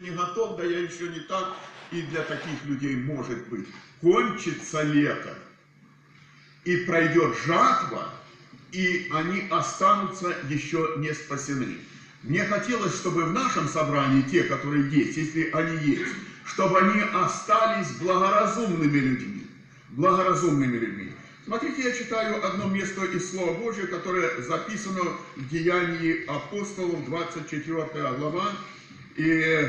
не готов, да я еще не так. И для таких людей может быть. Кончится лето, и пройдет жатва, и они останутся еще не спасены. Мне хотелось, чтобы в нашем собрании те, которые есть, если они есть, чтобы они остались благоразумными людьми. Благоразумными людьми. Смотрите, я читаю одно место из Слова Божьего, которое записано в Деянии апостолов, 24 глава, и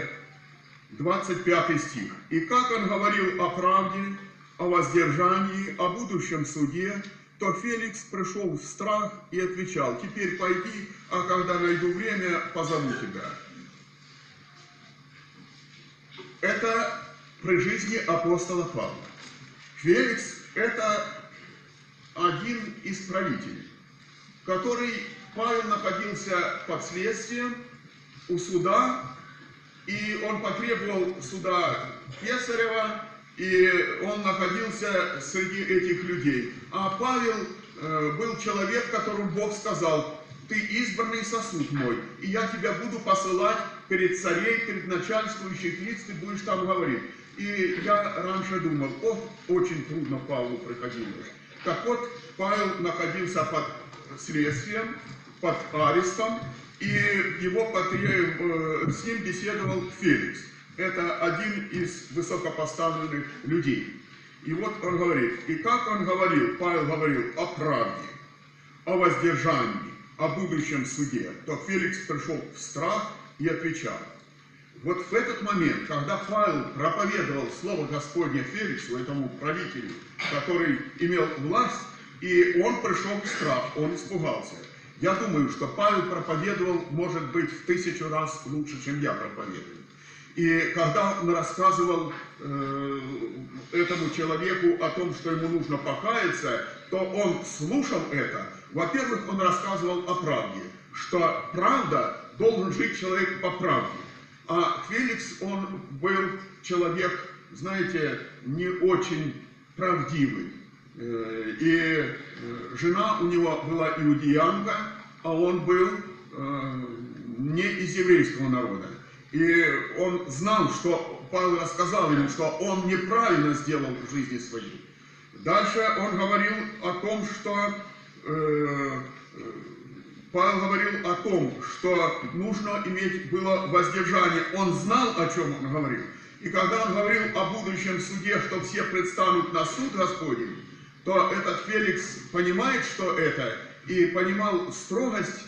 25 стих. «И как он говорил о правде, о воздержании, о будущем суде, то Феликс пришел в страх и отвечал, «Теперь пойди, а когда найду время, позову тебя». Это при жизни апостола Павла. Феликс – это один из правителей, который Павел находился под следствием у суда, и он потребовал суда Кесарева, и он находился среди этих людей. А Павел э, был человек, которому Бог сказал, ты избранный сосуд мой, и я тебя буду посылать перед царей, перед начальствующих лиц, ты будешь там говорить. И я раньше думал, о, очень трудно Павлу приходилось. Так вот, Павел находился под следствием, под арестом, и его потреб... Э, с ним беседовал Феликс. Это один из высокопоставленных людей. И вот он говорит, и как он говорил, Павел говорил о правде, о воздержании, о будущем суде, то Феликс пришел в страх и отвечал. Вот в этот момент, когда Павел проповедовал Слово Господне Феликсу, этому правителю, который имел власть, и он пришел в страх, он испугался. Я думаю, что Павел проповедовал, может быть, в тысячу раз лучше, чем я проповедую. И когда он рассказывал э, этому человеку о том, что ему нужно покаяться, то он слушал это. Во-первых, он рассказывал о правде, что правда должен жить человек по правде. А Феликс, он был человек, знаете, не очень правдивый. Э, и э, жена у него была иудеянка, а он был э, не из еврейского народа. И он знал, что Павел рассказал ему, что он неправильно сделал в жизни своей. Дальше он говорил о том, что Павел говорил о том, что нужно иметь было воздержание. Он знал, о чем он говорил. И когда он говорил о будущем суде, что все предстанут на суд Господень, то этот Феликс понимает, что это, и понимал строгость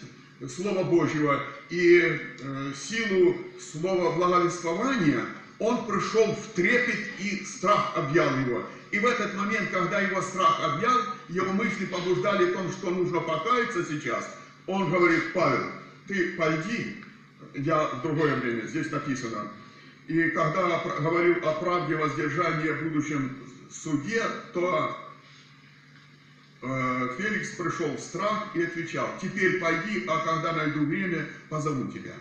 Слова Божьего и э, силу Слова благовествования, он пришел в трепет и страх объял его. И в этот момент, когда его страх объял, его мысли побуждали о том, что нужно покаяться сейчас, он говорит, Павел, ты пойди, я в другое время, здесь написано, и когда говорил о правде воздержания в будущем суде, то Феликс пришел в страх и отвечал, теперь пойди, а когда найду время, позову тебя.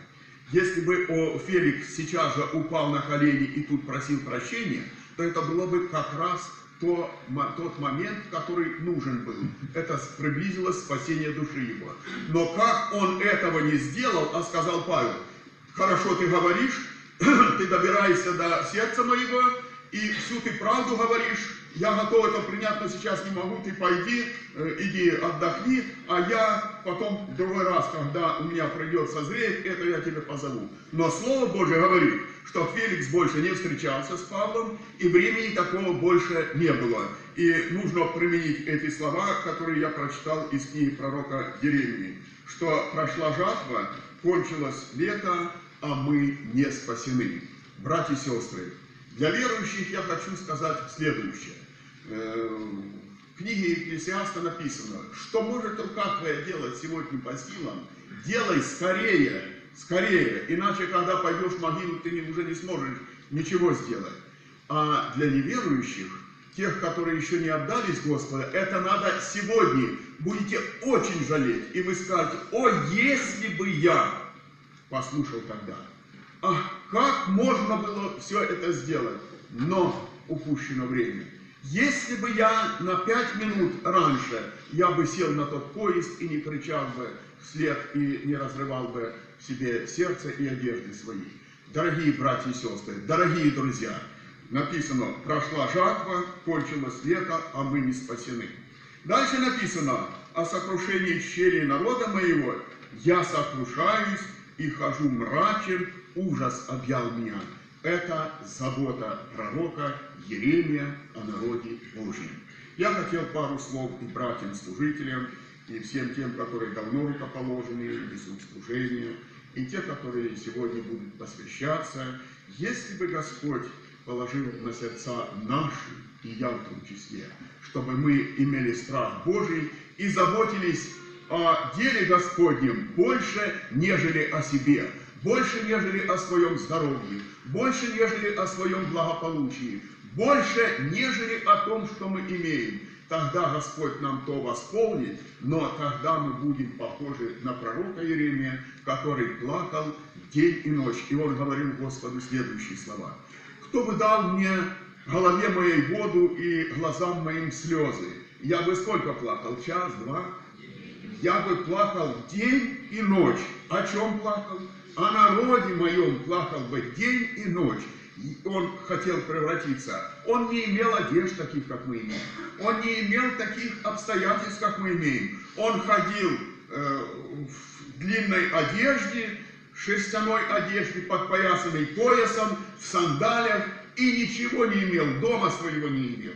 Если бы Феликс сейчас же упал на колени и тут просил прощения, то это было бы как раз то, тот момент, который нужен был. Это приблизилось спасение души его. Но как он этого не сделал, а сказал Павел, хорошо ты говоришь, ты добираешься до сердца моего, и всю ты правду говоришь, я готов это принять, но сейчас не могу, ты пойди, э, иди отдохни, а я потом в другой раз, когда у меня придется зреть, это я тебе позову. Но Слово Божье говорит, что Феликс больше не встречался с Павлом, и времени такого больше не было. И нужно применить эти слова, которые я прочитал из книги пророка Еремии, что прошла жатва, кончилось лето, а мы не спасены. Братья и сестры, для верующих я хочу сказать следующее. Э, в книге Екклесиаста написано, что может рука твоя делать сегодня по силам, делай скорее, скорее, иначе, когда пойдешь в могилу, ты уже не сможешь ничего сделать. А для неверующих, тех, которые еще не отдались Господу, это надо сегодня. Будете очень жалеть. И вы скажете, о, если бы я послушал тогда. Ах, как можно было все это сделать? Но упущено время. Если бы я на пять минут раньше, я бы сел на тот поезд и не кричал бы вслед и не разрывал бы себе сердце и одежды свои. Дорогие братья и сестры, дорогие друзья, написано, прошла жатва, кончилось лето, а мы не спасены. Дальше написано, о сокрушении щели народа моего, я сокрушаюсь и хожу мрачен, ужас объял меня. Это забота пророка Еремия о народе Божьем. Я хотел пару слов и братьям-служителям, и всем тем, которые давно рукоположены, несут служение, и те, которые сегодня будут посвящаться, если бы Господь положил на сердца наши, и я в том числе, чтобы мы имели страх Божий и заботились о деле Господнем больше, нежели о себе, больше, нежели о своем здоровье, больше, нежели о своем благополучии, больше, нежели о том, что мы имеем. Тогда Господь нам то восполнит, но тогда мы будем похожи на пророка Иеремия, который плакал день и ночь. И он говорил Господу следующие слова. «Кто бы дал мне голове моей воду и глазам моим слезы, я бы сколько плакал? Час, два? Я бы плакал день и ночь. О чем плакал? О народе моем плакал бы день и ночь он хотел превратиться. Он не имел одежд таких, как мы имеем. Он не имел таких обстоятельств, как мы имеем. Он ходил э, в длинной одежде, шерстяной одежде, подпоясанной поясом, в сандалиях и ничего не имел, дома своего не имел.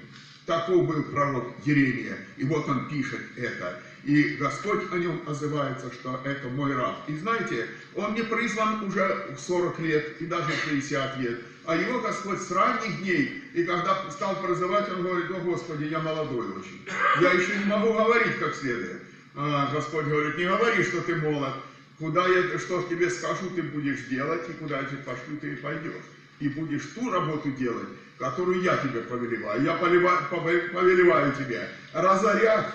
Таков был пророк Еремия. И вот он пишет это. И Господь о нем отзывается, что это мой раб. И знаете, он не призван уже в 40 лет и даже в 60 лет. А его Господь с ранних дней, и когда стал призывать, он говорит, о Господи, я молодой очень. Я еще не могу говорить как следует. А Господь говорит, не говори, что ты молод. Куда я, что тебе скажу, ты будешь делать, и куда я тебя пошлю, ты и пойдешь. И будешь ту работу делать, которую я тебе повелеваю. Я повелеваю тебе разорять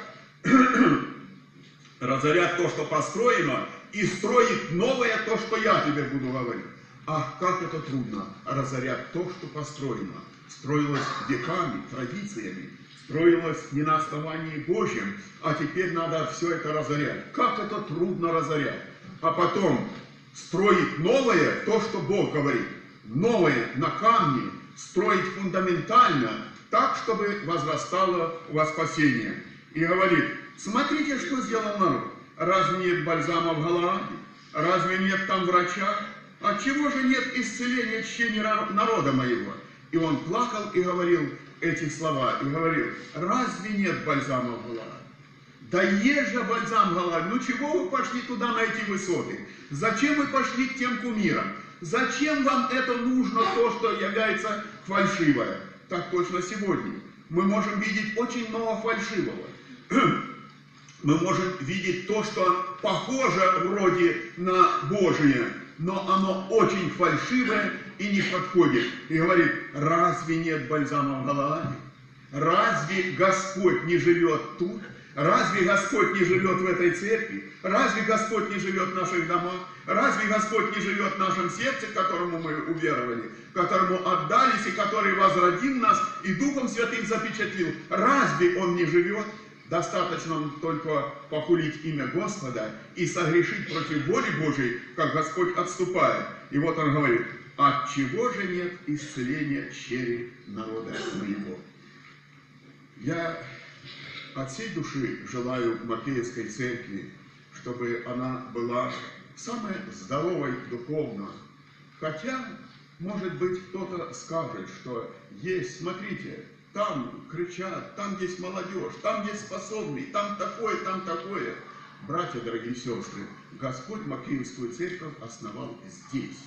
разорят то, что построено, и строить новое то, что я тебе буду говорить. Ах, как это трудно разорять то, что построено. Строилось веками, традициями, строилось не на основании Божьем, а теперь надо все это разорять. Как это трудно разорять. А потом строить новое, то, что Бог говорит. Новое на камне, строить фундаментально, так, чтобы возрастало во спасение. И говорит, Смотрите, что сделал народ. Разве нет бальзама в Галааде? Разве нет там врача? Отчего же нет исцеления чтения народа моего? И он плакал и говорил эти слова, и говорил, разве нет бальзама в Галааде? Да есть же бальзам Галааде. Ну чего вы пошли туда на эти высоты? Зачем вы пошли к тем кумирам? Зачем вам это нужно, то, что является фальшивое? Так точно сегодня. Мы можем видеть очень много фальшивого мы можем видеть то, что похоже вроде на Божие, но оно очень фальшивое и не подходит. И говорит, разве нет бальзама в Галааде? Разве Господь не живет тут? Разве Господь не живет в этой церкви? Разве Господь не живет в наших домах? Разве Господь не живет в нашем сердце, которому мы уверовали, которому отдались и который возродил нас и Духом Святым запечатлил? Разве Он не живет? Достаточно только похулить имя Господа и согрешить против воли Божией, как Господь отступает. И вот он говорит, от чего же нет исцеления черри народа моего? Я от всей души желаю Макеевской церкви, чтобы она была самой здоровой духовно. Хотя, может быть, кто-то скажет, что есть, смотрите, там кричат, там есть молодежь, там есть способный, там такое, там такое. Братья, дорогие сестры, Господь Макеевскую церковь основал здесь,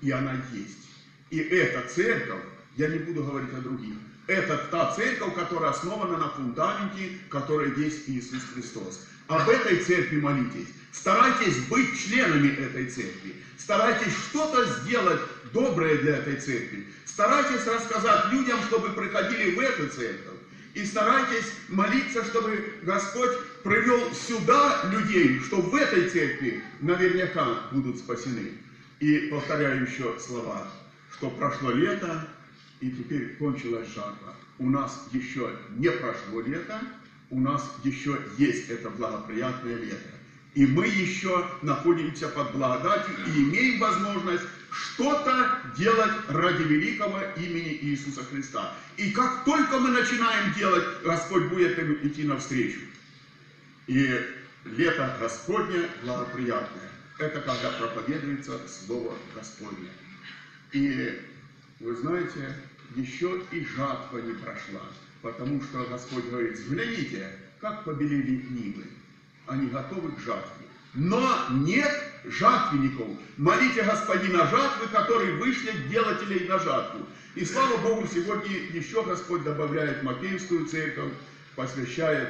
и она есть. И эта церковь, я не буду говорить о других, это та церковь, которая основана на фундаменте, который есть Иисус Христос. Об этой церкви молитесь. Старайтесь быть членами этой церкви. Старайтесь что-то сделать доброе для этой церкви. Старайтесь рассказать людям, чтобы приходили в эту церковь. И старайтесь молиться, чтобы Господь привел сюда людей, что в этой церкви наверняка будут спасены. И повторяю еще слова, что прошло лето, и теперь кончилась жатва. У нас еще не прошло лето, у нас еще есть это благоприятное лето. И мы еще находимся под благодатью и имеем возможность что-то делать ради великого имени Иисуса Христа. И как только мы начинаем делать, Господь будет идти навстречу. И лето Господне благоприятное. Это когда проповедуется Слово Господне. И вы знаете, еще и жатва не прошла, потому что Господь говорит, взгляните, как побелели нивы, они готовы к жатве. Но нет жатвенников. Молите Господина жатвы, который вышлет делателей на жатву. И слава Богу, сегодня еще Господь добавляет Макеевскую церковь, посвящает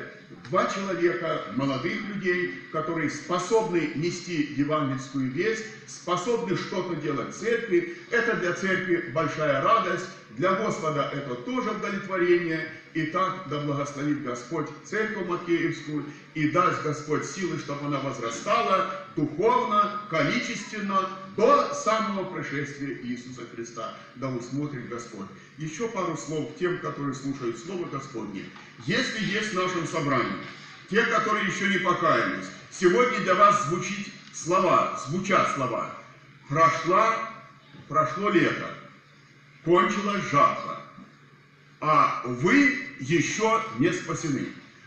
два человека, молодых людей, которые способны нести евангельскую весть, способны что-то делать в церкви. Это для церкви большая радость, для Господа это тоже удовлетворение. И так да благословит Господь церковь Макеевскую и даст Господь силы, чтобы она возрастала духовно, количественно до самого пришествия Иисуса Христа. Да усмотрит Господь. Еще пару слов тем, которые слушают Слово Господне. Если есть в нашем собрании те, которые еще не покаялись, сегодня для вас звучит слова, звучат слова. Прошла, прошло лето, кончилась жатва, а вы еще не спасены.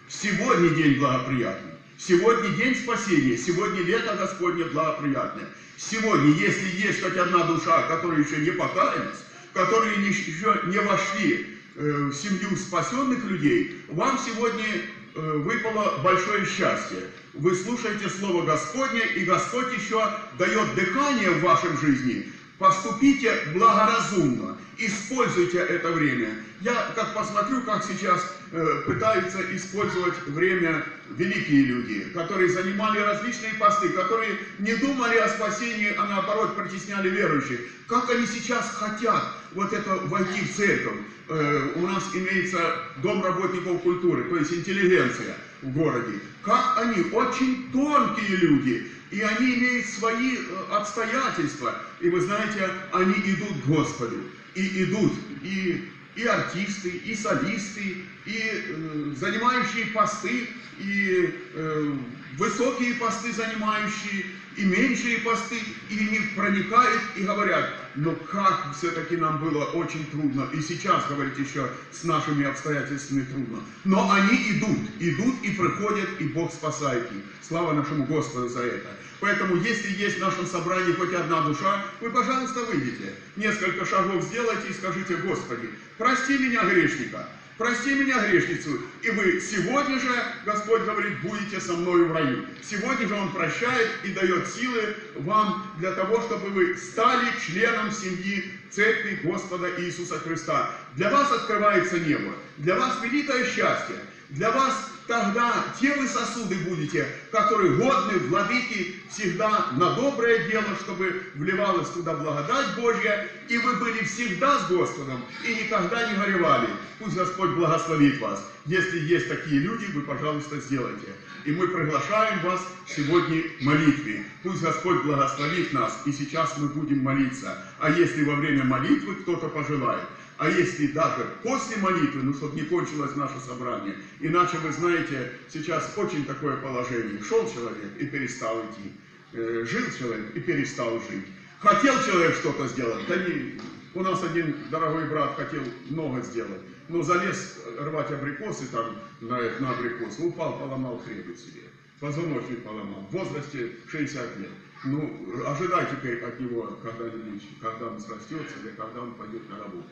Сегодня день благоприятный. Сегодня день спасения, сегодня лето Господне благоприятное. Сегодня, если есть хоть одна душа, которая еще не покаялась, которые еще не вошли э, в семью спасенных людей, вам сегодня э, выпало большое счастье. Вы слушаете Слово Господне, и Господь еще дает дыхание в вашем жизни. Поступите благоразумно, используйте это время. Я как посмотрю, как сейчас э, пытаются использовать время великие люди, которые занимали различные посты, которые не думали о спасении, а наоборот притесняли верующих. Как они сейчас хотят вот это войти в церковь. Э, у нас имеется дом работников культуры, то есть интеллигенция в городе. Как они, очень тонкие люди, и они имеют свои э, обстоятельства. И вы знаете, они идут к Господу. И идут и, и артисты, и солисты, и э, занимающие посты, и э, высокие посты занимающие, и меньшие посты, и не проникают и говорят, но как все-таки нам было очень трудно, и сейчас, говорить еще, с нашими обстоятельствами трудно. Но они идут, идут и приходят, и Бог спасает их. Слава нашему Господу за это. Поэтому, если есть в нашем собрании хоть одна душа, вы, пожалуйста, выйдите. Несколько шагов сделайте и скажите, Господи, прости меня, грешника, прости меня, грешницу. И вы сегодня же, Господь говорит, будете со мною в раю. Сегодня же Он прощает и дает силы вам для того, чтобы вы стали членом семьи Церкви Господа Иисуса Христа. Для вас открывается небо, для вас великое счастье, для вас тогда те вы сосуды будете, которые годны, владыки, всегда на доброе дело, чтобы вливалась туда благодать Божья, и вы были всегда с Господом, и никогда не горевали. Пусть Господь благословит вас. Если есть такие люди, вы, пожалуйста, сделайте. И мы приглашаем вас сегодня молитве. Пусть Господь благословит нас, и сейчас мы будем молиться. А если во время молитвы кто-то пожелает, а если даже после молитвы, ну, чтобы не кончилось наше собрание, иначе, вы знаете, сейчас очень такое положение. Шел человек и перестал идти. Э, жил человек и перестал жить. Хотел человек что-то сделать, да не... У нас один дорогой брат хотел много сделать, но залез рвать абрикосы там на, на абрикосы, упал, поломал хребет себе, позвоночник поломал, в возрасте 60 лет. Ну, ожидай теперь от него когда-нибудь, когда он срастется, или когда он пойдет на работу.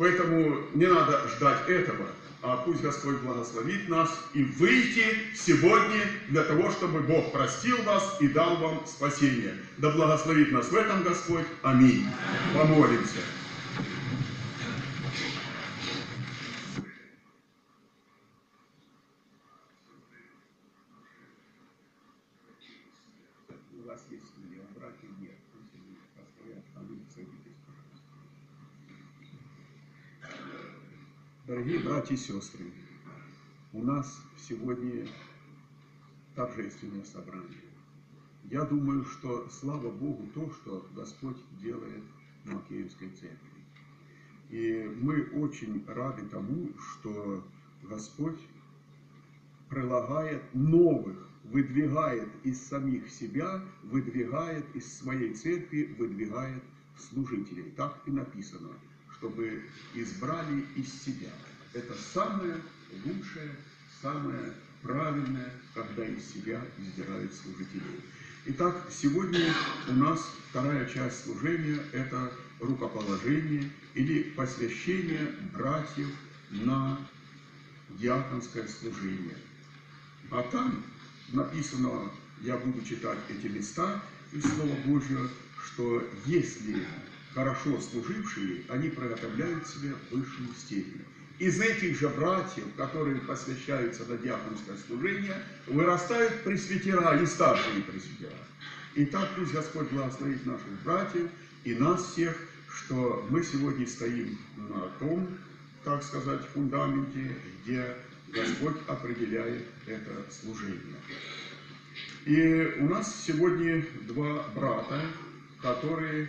Поэтому не надо ждать этого, а пусть Господь благословит нас и выйти сегодня для того, чтобы Бог простил вас и дал вам спасение. Да благословит нас в этом Господь. Аминь. Помолимся. У вас есть братья? Нет. Пусть они постоят, а вы садитесь, пожалуйста. Дорогие братья и сестры, у нас сегодня торжественное собрание. Я думаю, что слава Богу то, что Господь делает в Макеевской церкви. И мы очень рады тому, что Господь прилагает новых, выдвигает из самих себя, выдвигает из своей церкви, выдвигает служителей. Так и написано, чтобы избрали из себя. Это самое лучшее, самое правильное, когда из себя избирают служителей. Итак, сегодня у нас вторая часть служения – это рукоположение или посвящение братьев на диаконское служение. А там написано, я буду читать эти места из Слова Божьего, что если хорошо служившие, они приготовляют себя в высшую степень. Из этих же братьев, которые посвящаются на диаконское служение, вырастают пресвитера и старшие пресвитера. Итак, пусть Господь благословит наших братьев и нас всех, что мы сегодня стоим на том, так сказать, фундаменте, где Господь определяет это служение. И у нас сегодня два брата, которые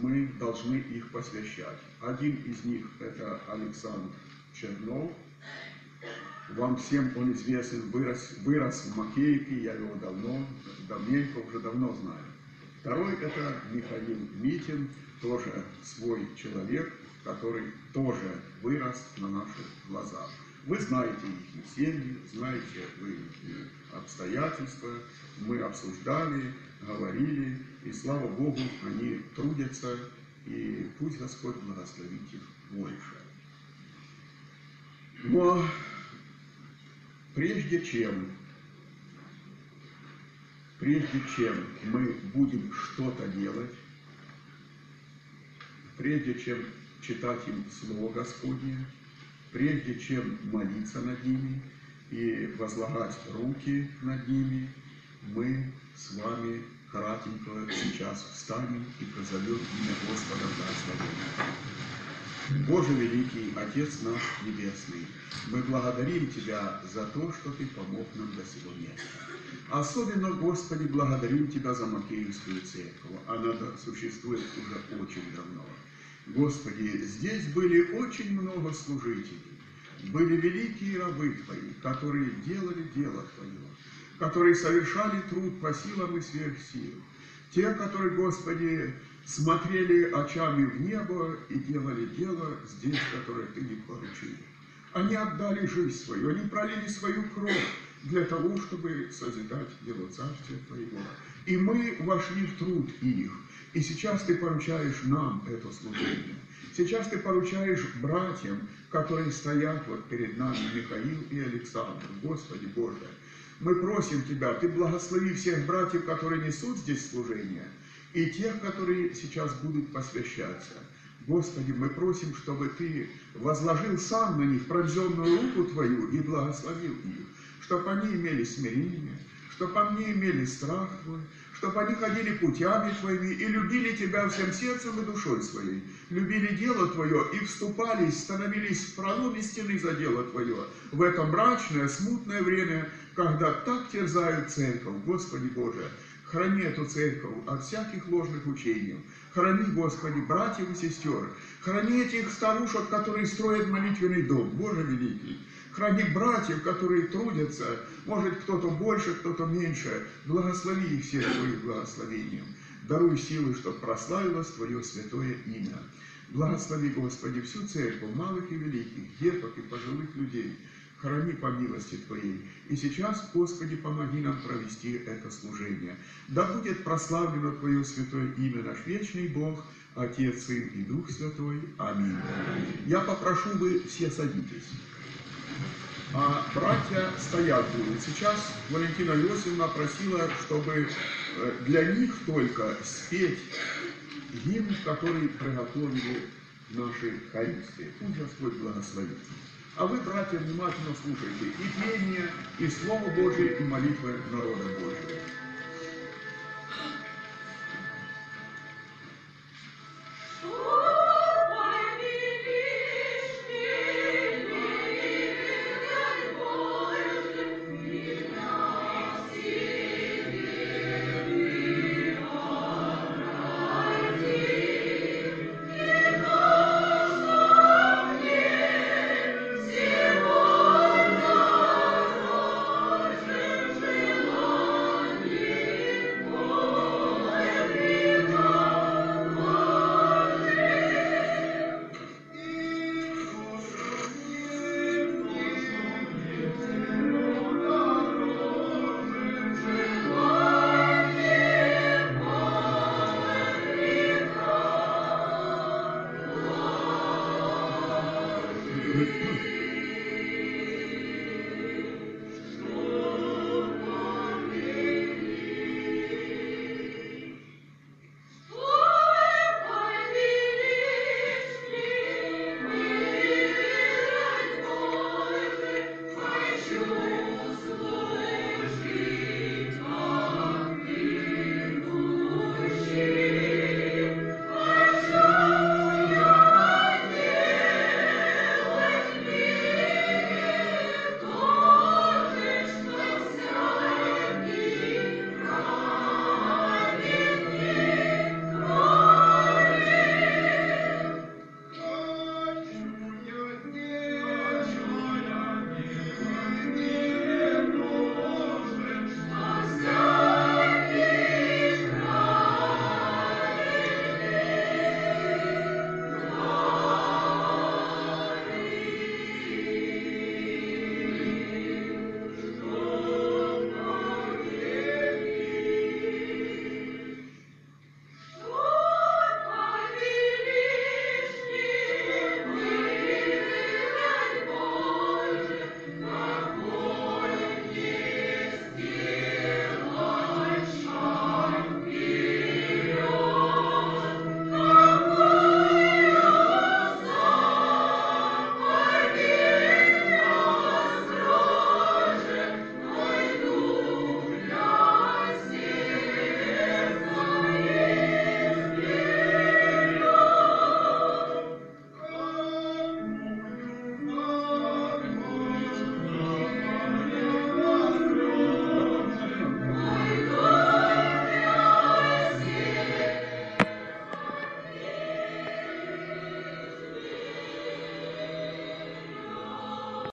мы должны их посвящать. Один из них это Александр Чернов. Вам всем он известен, вырос, вырос в Макеевке, я его давно, давненько, уже давно знаю. Второй это Михаил Митин, тоже свой человек, который тоже вырос на наших глазах. Вы знаете их семьи, знаете вы обстоятельства, мы обсуждали, говорили, и слава Богу, они трудятся, и пусть Господь благословит их больше. Но прежде чем, прежде чем мы будем что-то делать, прежде чем читать им Слово Господне, прежде чем молиться над ними и возлагать руки над ними, мы с вами кратенько сейчас встанем и позовем имя Господа благословения. Боже великий, Отец наш Небесный, мы благодарим Тебя за то, что Ты помог нам до сего места. Особенно, Господи, благодарим Тебя за Макеевскую церковь. Она существует уже очень давно. Господи, здесь были очень много служителей, были великие рабы Твои, которые делали дело Твое, которые совершали труд по силам и сверх сил. Те, которые, Господи, смотрели очами в небо и делали дело здесь, которое Ты не поручил. Они отдали жизнь свою, они пролили свою кровь для того, чтобы созидать дело Царствия Твоего. И мы вошли в труд их. И сейчас Ты поручаешь нам это служение. Сейчас Ты поручаешь братьям, которые стоят вот перед нами, Михаил и Александр. Господи Боже, мы просим Тебя, Ты благослови всех братьев, которые несут здесь служение, и тех, которые сейчас будут посвящаться. Господи, мы просим, чтобы Ты возложил сам на них пронзенную руку Твою и благословил их, чтобы они имели смирение, чтобы они имели страх Твой, чтобы они ходили путями Твоими и любили Тебя всем сердцем и душой своей, любили дело Твое и вступались, становились в пролом истины за дело Твое. В это мрачное, смутное время, когда так терзают церковь, Господи Боже, храни эту церковь от всяких ложных учений, храни, Господи, братьев и сестер, храни этих старушек, которые строят молитвенный дом, Боже великий, храни братьев, которые трудятся, может кто-то больше, кто-то меньше, благослови их всех Твоим благословением, даруй силы, чтобы прославилось Твое святое имя. Благослови, Господи, всю церковь, малых и великих, деток и пожилых людей, храни по милости Твоей. И сейчас, Господи, помоги нам провести это служение. Да будет прославлено Твое святое имя, наш вечный Бог, Отец, Сын и Дух Святой. Аминь. Я попрошу, вы все садитесь. А братья стоят будут. Сейчас Валентина Иосифовна просила, чтобы для них только спеть гимн, который приготовили наши хористы. Пусть Господь благословит. А вы, братья, внимательно слушайте и пение, и Слово Божие, и молитвы народа Божьего. Thank